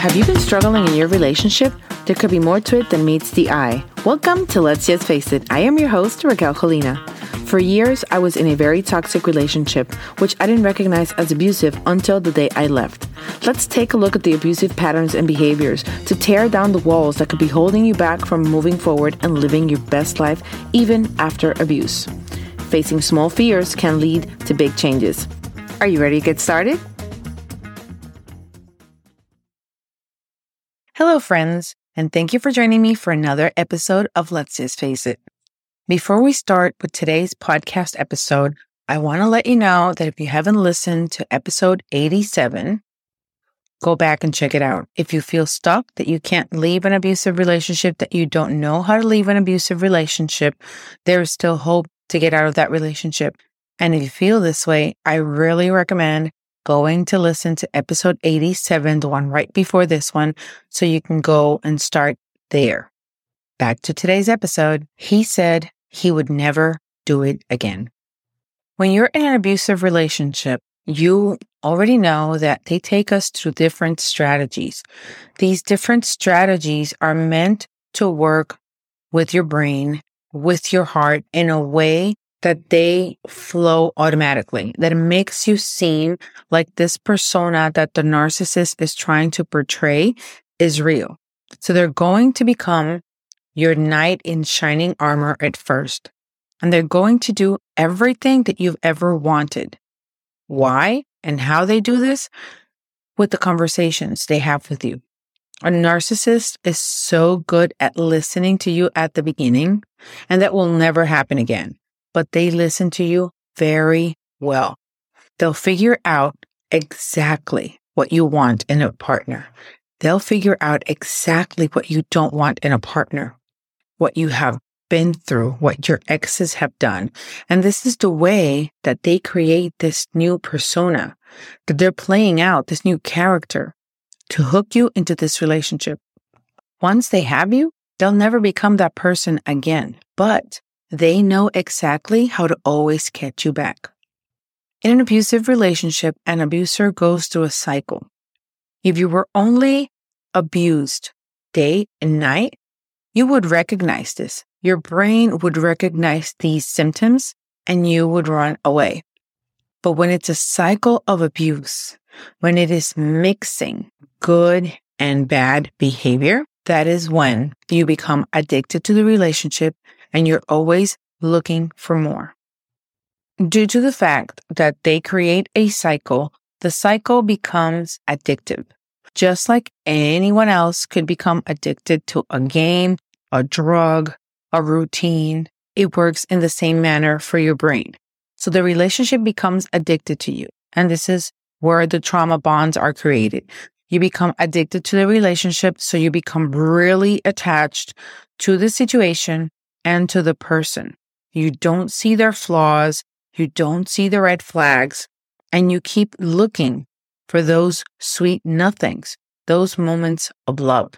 Have you been struggling in your relationship? There could be more to it than meets the eye. Welcome to Let's Just Face It. I am your host, Raquel Colina. For years, I was in a very toxic relationship, which I didn't recognize as abusive until the day I left. Let's take a look at the abusive patterns and behaviors to tear down the walls that could be holding you back from moving forward and living your best life even after abuse. Facing small fears can lead to big changes. Are you ready to get started? Hello, friends, and thank you for joining me for another episode of Let's Just Face It. Before we start with today's podcast episode, I want to let you know that if you haven't listened to episode 87, go back and check it out. If you feel stuck, that you can't leave an abusive relationship, that you don't know how to leave an abusive relationship, there is still hope to get out of that relationship. And if you feel this way, I really recommend going to listen to episode 87, the one right before this one, so you can go and start there. Back to today's episode. He said he would never do it again. When you're in an abusive relationship, you already know that they take us through different strategies. These different strategies are meant to work with your brain, with your heart in a way that they flow automatically, that makes you seem like this persona that the narcissist is trying to portray is real. So they're going to become your knight in shining armor at first, and they're going to do everything that you've ever wanted. Why and how they do this? With the conversations they have with you. A narcissist is so good at listening to you at the beginning, and that will never happen again but they listen to you very well. They'll figure out exactly what you want in a partner. They'll figure out exactly what you don't want in a partner, what you have been through, what your exes have done. And this is the way that they create this new persona, that they're playing out this new character to hook you into this relationship. Once they have you, they'll never become that person again. But they know exactly how to always catch you back. In an abusive relationship, an abuser goes through a cycle. If you were only abused day and night, you would recognize this. Your brain would recognize these symptoms and you would run away. But when it's a cycle of abuse, when it is mixing good and bad behavior, that is when you become addicted to the relationship and you're always looking for more. Due to the fact that they create a cycle, the cycle becomes addictive. Just like anyone else could become addicted to a game, a drug, a routine, it works in the same manner for your brain. So the relationship becomes addicted to you. And this is where the trauma bonds are created. You become addicted to the relationship. So you become really attached to the situation and to the person. You don't see their flaws. You don't see the red flags and you keep looking for those sweet nothings, those moments of love.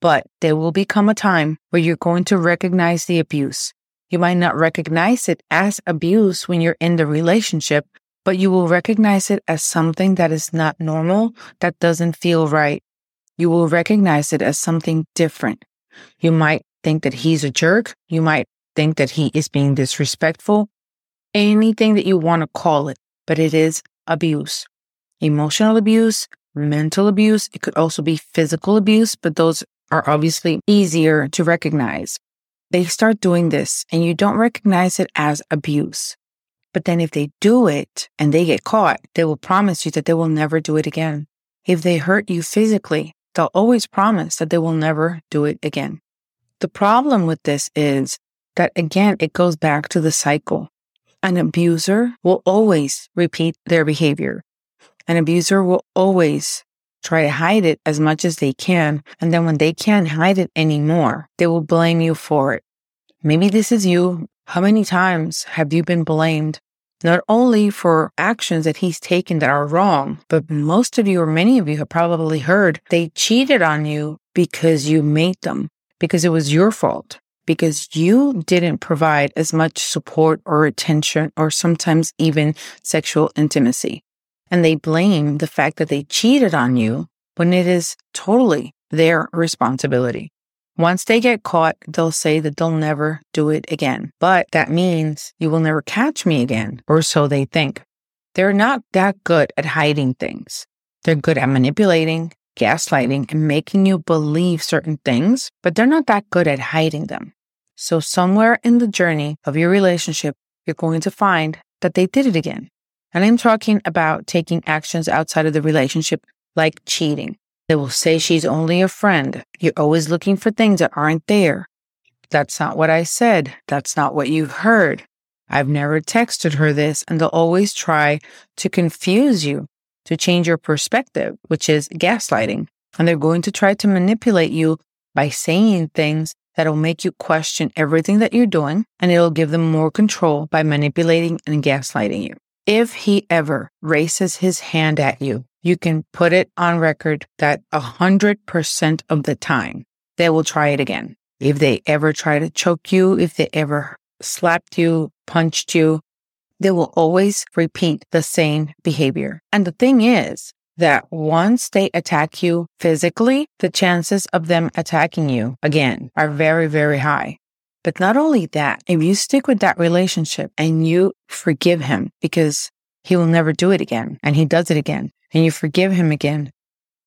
But there will become a time where you're going to recognize the abuse. You might not recognize it as abuse when you're in the relationship, but you will recognize it as something that is not normal, that doesn't feel right. You will recognize it as something different. You might think that he's a jerk. You might think that he is being disrespectful. Anything that you want to call it, but it is abuse. Emotional abuse, mental abuse. It could also be physical abuse, but those are obviously easier to recognize. They start doing this and you don't recognize it as abuse. But then if they do it and they get caught, they will promise you that they will never do it again. If they hurt you physically, they'll always promise that they will never do it again. The problem with this is that again, it goes back to the cycle. An abuser will always repeat their behavior. An abuser will always try to hide it as much as they can. And then when they can't hide it anymore, they will blame you for it. Maybe this is you. How many times have you been blamed? Not only for actions that he's taken that are wrong, but most of you or many of you have probably heard they cheated on you because you made them because it was your fault. because you didn't provide as much support or attention or sometimes even sexual intimacy. And they blame the fact that they cheated on you when it is totally their responsibility. Once they get caught, they'll say that they'll never do it again. But that means you will never catch me again, or so they think. They're not that good at hiding things. They're good at manipulating, gaslighting, and making you believe certain things, but they're not that good at hiding them. So, somewhere in the journey of your relationship, you're going to find that they did it again. And I'm talking about taking actions outside of the relationship, like cheating. They will say she's only a friend. You're always looking for things that aren't there. That's not what I said. That's not what you've heard. I've never texted her this, and they'll always try to confuse you, to change your perspective, which is gaslighting. And they're going to try to manipulate you by saying things that'll make you question everything that you're doing, and it'll give them more control by manipulating and gaslighting you. If he ever raises his hand at you, you can put it on record that 100% of the time they will try it again. If they ever try to choke you, if they ever slapped you, punched you, they will always repeat the same behavior. And the thing is that once they attack you physically, the chances of them attacking you again are very, very high. But not only that, if you stick with that relationship and you forgive him because he will never do it again and he does it again and you forgive him again,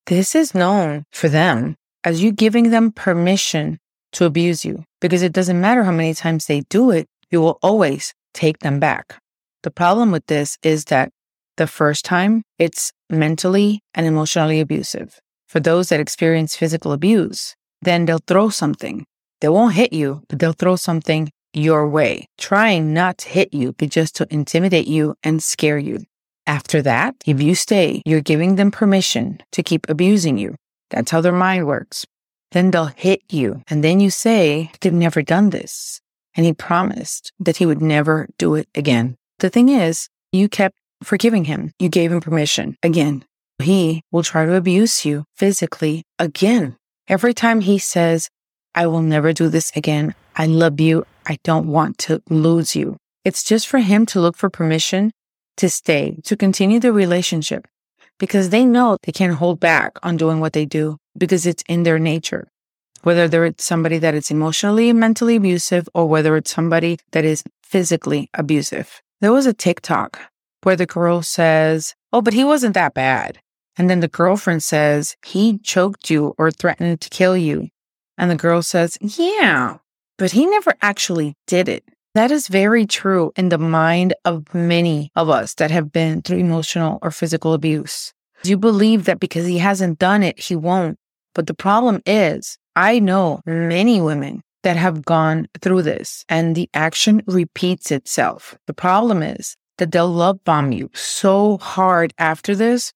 this is known for them as you giving them permission to abuse you because it doesn't matter how many times they do it, you will always take them back. The problem with this is that the first time it's mentally and emotionally abusive. For those that experience physical abuse, then they'll throw something. They won't hit you, but they'll throw something your way, trying not to hit you, but just to intimidate you and scare you. After that, if you stay, you're giving them permission to keep abusing you. That's how their mind works. Then they'll hit you. And then you say, they've never done this. And he promised that he would never do it again. The thing is, you kept forgiving him. You gave him permission again. He will try to abuse you physically again. Every time he says, I will never do this again. I love you. I don't want to lose you. It's just for him to look for permission to stay, to continue the relationship because they know they can't hold back on doing what they do because it's in their nature. Whether they're somebody that is emotionally, mentally abusive, or whether it's somebody that is physically abusive. There was a TikTok where the girl says, Oh, but he wasn't that bad. And then the girlfriend says, He choked you or threatened to kill you. And the girl says, Yeah, but he never actually did it. That is very true in the mind of many of us that have been through emotional or physical abuse. You believe that because he hasn't done it, he won't. But the problem is, I know many women that have gone through this and the action repeats itself. The problem is that they'll love bomb you so hard after this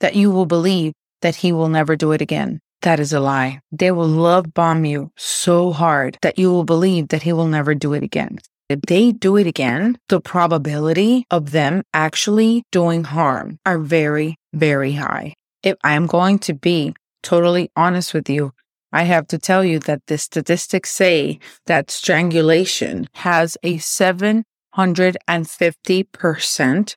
that you will believe that he will never do it again. That is a lie. They will love bomb you so hard that you will believe that he will never do it again. If they do it again, the probability of them actually doing harm are very, very high. If I'm going to be totally honest with you, I have to tell you that the statistics say that strangulation has a 750%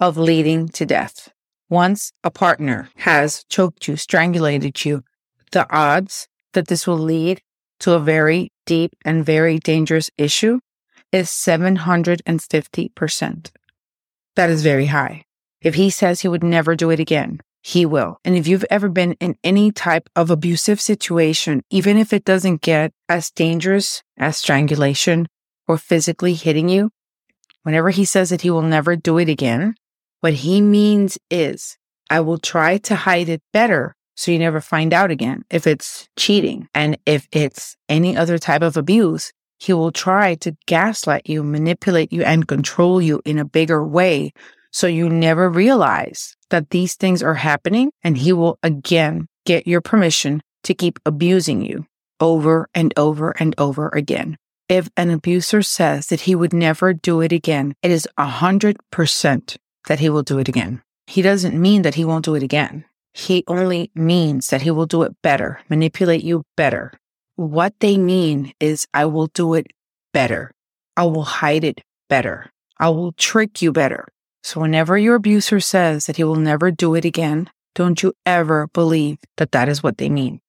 of leading to death. Once a partner has choked you, strangulated you, the odds that this will lead to a very deep and very dangerous issue is 750%. That is very high. If he says he would never do it again, he will. And if you've ever been in any type of abusive situation, even if it doesn't get as dangerous as strangulation or physically hitting you, whenever he says that he will never do it again, what he means is, I will try to hide it better so you never find out again if it's cheating. And if it's any other type of abuse, he will try to gaslight you, manipulate you, and control you in a bigger way. So you never realize that these things are happening. And he will again get your permission to keep abusing you over and over and over again. If an abuser says that he would never do it again, it is a hundred percent that he will do it again. He doesn't mean that he won't do it again. He only means that he will do it better, manipulate you better, what they mean is I will do it better. I will hide it better. I will trick you better. So whenever your abuser says that he will never do it again, don't you ever believe that that is what they mean.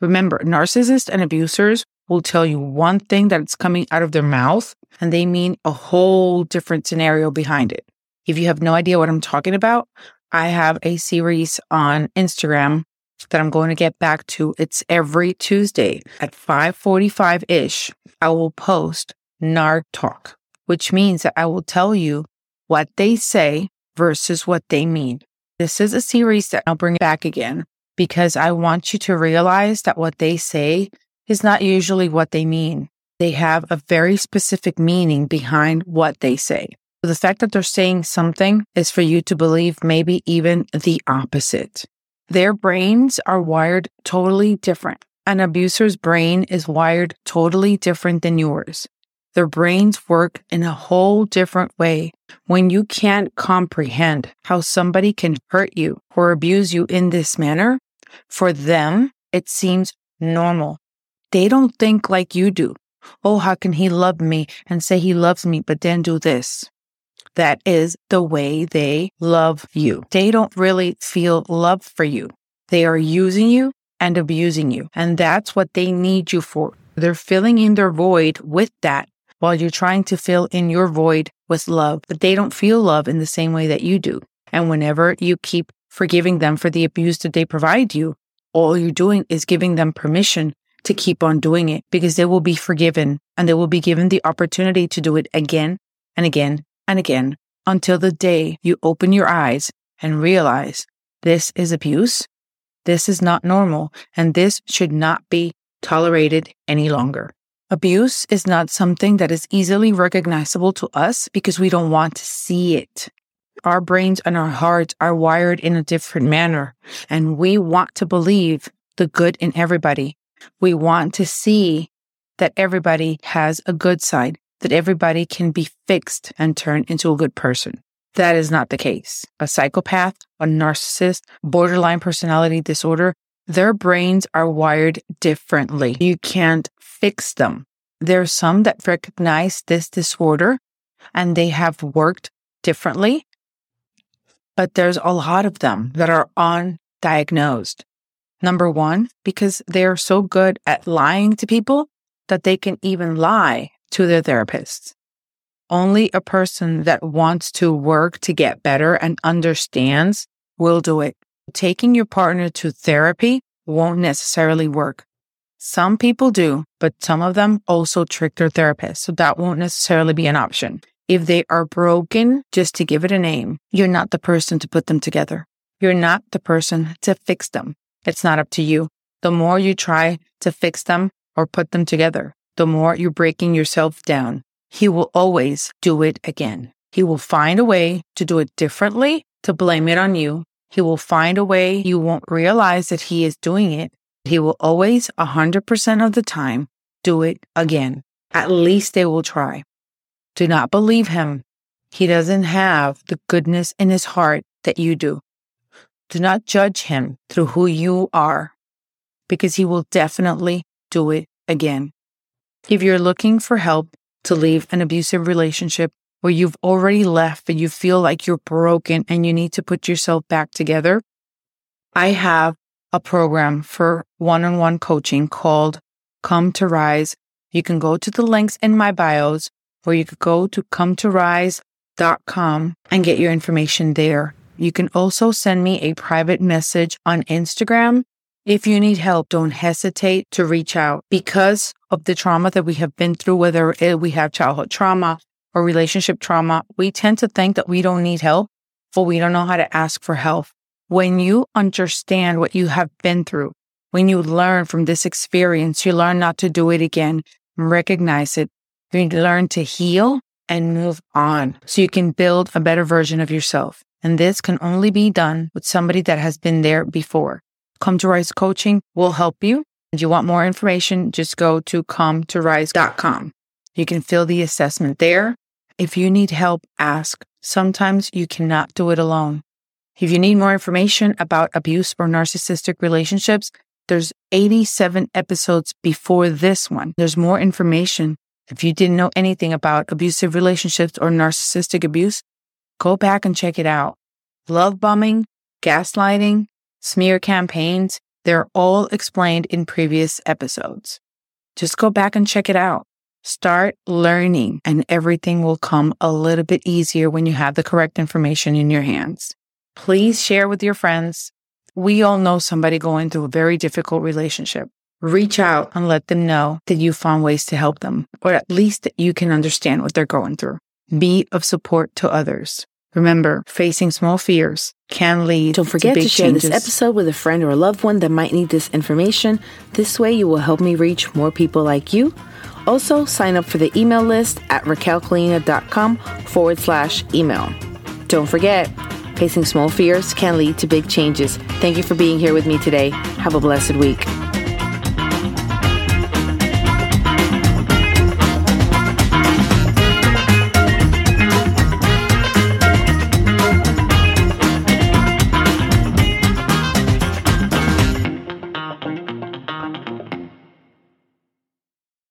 Remember, narcissists and abusers will tell you one thing that's coming out of their mouth and they mean a whole different scenario behind it. If you have no idea what I'm talking about, I have a series on Instagram that I'm going to get back to. It's every Tuesday at 5:45 ish. I will post NAR talk, which means that I will tell you what they say versus what they mean. This is a series that I'll bring back again because I want you to realize that what they say is not usually what they mean. They have a very specific meaning behind what they say. The fact that they're saying something is for you to believe maybe even the opposite. Their brains are wired totally different. An abuser's brain is wired totally different than yours. Their brains work in a whole different way. When you can't comprehend how somebody can hurt you or abuse you in this manner, for them, it seems normal. They don't think like you do. Oh, how can he love me and say he loves me, but then do this? That is the way they love you. They don't really feel love for you. They are using you and abusing you. And that's what they need you for. They're filling in their void with that while you're trying to fill in your void with love, but they don't feel love in the same way that you do. And whenever you keep forgiving them for the abuse that they provide you, all you're doing is giving them permission to keep on doing it because they will be forgiven and they will be given the opportunity to do it again and again and again until the day you open your eyes and realize this is abuse. This is not normal and this should not be tolerated any longer. Abuse is not something that is easily recognizable to us because we don't want to see it. Our brains and our hearts are wired in a different manner, and we want to believe the good in everybody. We want to see that everybody has a good side that everybody can be fixed and turned into a good person. That is not the case. A psychopath, a narcissist, borderline personality disorder, their brains are wired differently. You can't fix them. There are some that recognize this disorder and they have worked differently, but there's a lot of them that are undiagnosed. Number one, because they are so good at lying to people that they can even lie to their therapist. Only a person that wants to work to get better and understands will do it. Taking your partner to therapy won't necessarily work. Some people do, but some of them also trick their therapist. So that won't necessarily be an option. If they are broken, just to give it a name, you're not the person to put them together. You're not the person to fix them. It's not up to you. The more you try to fix them or put them together, the more you're breaking yourself down. He will always do it again. He will find a way to do it differently, to blame it on you. He will find a way you won't realize that he is doing it. He will always, 100% of the time, do it again. At least they will try. Do not believe him. He doesn't have the goodness in his heart that you do. Do not judge him through who you are because he will definitely do it again. If you're looking for help to leave an abusive relationship where you've already left but you feel like you're broken and you need to put yourself back together, I have a program for one on one coaching called Come to Rise. You can go to the links in my bios or you could go to come to rise.com and get your information there. You can also send me a private message on Instagram if you need help, don't hesitate to reach out because of the trauma that we have been through, whether we have childhood trauma or relationship trauma. We tend to think that we don't need help, but we don't know how to ask for help. When you understand what you have been through, when you learn from this experience, you learn not to do it again, recognize it. You learn to heal and move on so you can build a better version of yourself. And this can only be done with somebody that has been there before. Come to Rise Coaching will help you. If you want more information, just go to come to rise.com. You can fill the assessment there. If you need help, ask. Sometimes you cannot do it alone. If you need more information about abuse or narcissistic relationships, there's 87 episodes before this one. There's more information. If you didn't know anything about abusive relationships or narcissistic abuse, go back and check it out. Love bombing, gaslighting, smear campaigns, they're all explained in previous episodes. Just go back and check it out. Start learning, and everything will come a little bit easier when you have the correct information in your hands. Please share with your friends. We all know somebody going through a very difficult relationship. Reach out and let them know that you found ways to help them, or at least that you can understand what they're going through. Be of support to others. Remember, facing small fears can lead Don't forget to, to, share changes. this episode with a friend or a loved one that might need this information. This way, you will help me reach more people like you. Also, sign up for the email list at raquelcolina.com forward slash email. Don't forget, facing small fears can lead to big changes. Thank you for being here with me today. Have a blessed week.